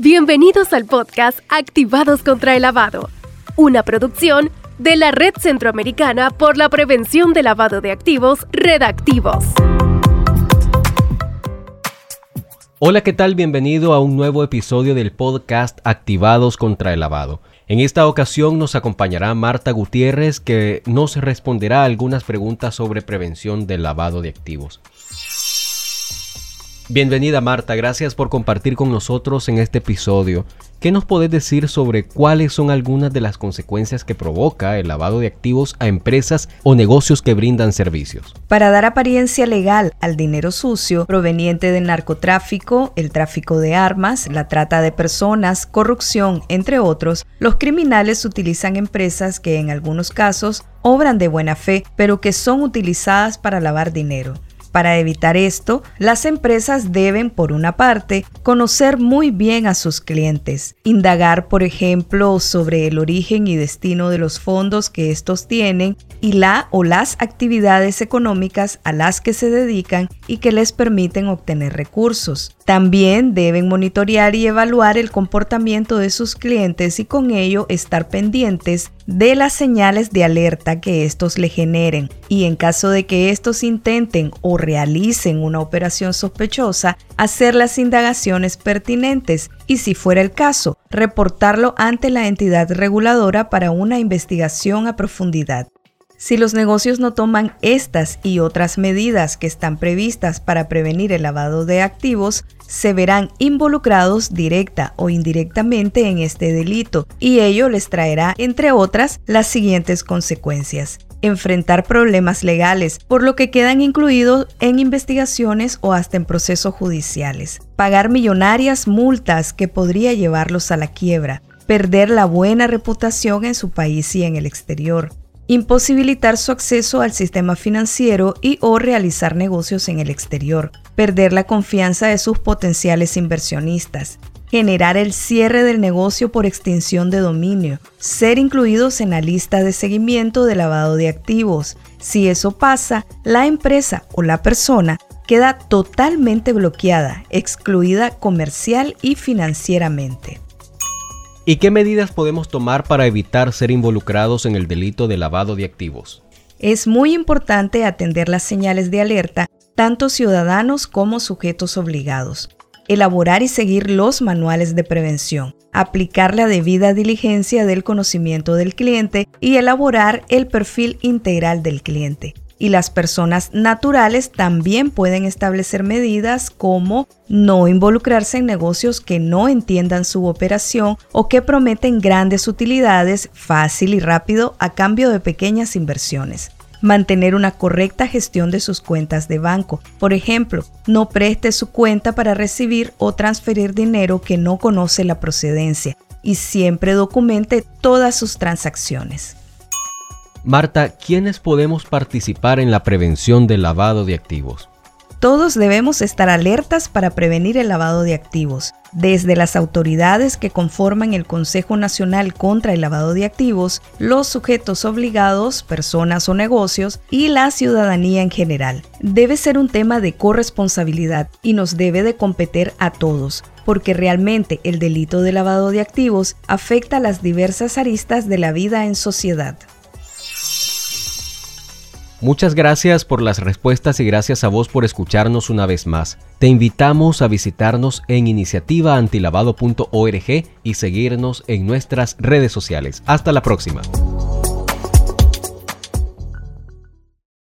Bienvenidos al podcast Activados contra el Lavado, una producción de la Red Centroamericana por la Prevención del Lavado de Activos, Redactivos. Hola, ¿qué tal? Bienvenido a un nuevo episodio del podcast Activados contra el Lavado. En esta ocasión nos acompañará Marta Gutiérrez que nos responderá algunas preguntas sobre prevención del lavado de activos. Bienvenida Marta, gracias por compartir con nosotros en este episodio. ¿Qué nos podés decir sobre cuáles son algunas de las consecuencias que provoca el lavado de activos a empresas o negocios que brindan servicios? Para dar apariencia legal al dinero sucio proveniente del narcotráfico, el tráfico de armas, la trata de personas, corrupción, entre otros, los criminales utilizan empresas que en algunos casos obran de buena fe, pero que son utilizadas para lavar dinero. Para evitar esto, las empresas deben, por una parte, conocer muy bien a sus clientes, indagar, por ejemplo, sobre el origen y destino de los fondos que estos tienen y la o las actividades económicas a las que se dedican y que les permiten obtener recursos. También deben monitorear y evaluar el comportamiento de sus clientes y con ello estar pendientes de las señales de alerta que estos le generen y en caso de que estos intenten o realicen una operación sospechosa, hacer las indagaciones pertinentes y si fuera el caso, reportarlo ante la entidad reguladora para una investigación a profundidad. Si los negocios no toman estas y otras medidas que están previstas para prevenir el lavado de activos, se verán involucrados directa o indirectamente en este delito y ello les traerá, entre otras, las siguientes consecuencias enfrentar problemas legales, por lo que quedan incluidos en investigaciones o hasta en procesos judiciales, pagar millonarias multas que podría llevarlos a la quiebra, perder la buena reputación en su país y en el exterior, imposibilitar su acceso al sistema financiero y o realizar negocios en el exterior, perder la confianza de sus potenciales inversionistas, generar el cierre del negocio por extinción de dominio, ser incluidos en la lista de seguimiento de lavado de activos. Si eso pasa, la empresa o la persona queda totalmente bloqueada, excluida comercial y financieramente. ¿Y qué medidas podemos tomar para evitar ser involucrados en el delito de lavado de activos? Es muy importante atender las señales de alerta, tanto ciudadanos como sujetos obligados. Elaborar y seguir los manuales de prevención, aplicar la debida diligencia del conocimiento del cliente y elaborar el perfil integral del cliente y las personas naturales también pueden establecer medidas como no involucrarse en negocios que no entiendan su operación o que prometen grandes utilidades fácil y rápido a cambio de pequeñas inversiones. Mantener una correcta gestión de sus cuentas de banco. Por ejemplo, no preste su cuenta para recibir o transferir dinero que no conoce la procedencia y siempre documente todas sus transacciones. Marta, ¿quiénes podemos participar en la prevención del lavado de activos? Todos debemos estar alertas para prevenir el lavado de activos, desde las autoridades que conforman el Consejo Nacional contra el Lavado de Activos, los sujetos obligados, personas o negocios y la ciudadanía en general. Debe ser un tema de corresponsabilidad y nos debe de competir a todos, porque realmente el delito de lavado de activos afecta las diversas aristas de la vida en sociedad. Muchas gracias por las respuestas y gracias a vos por escucharnos una vez más. Te invitamos a visitarnos en iniciativaantilavado.org y seguirnos en nuestras redes sociales. Hasta la próxima.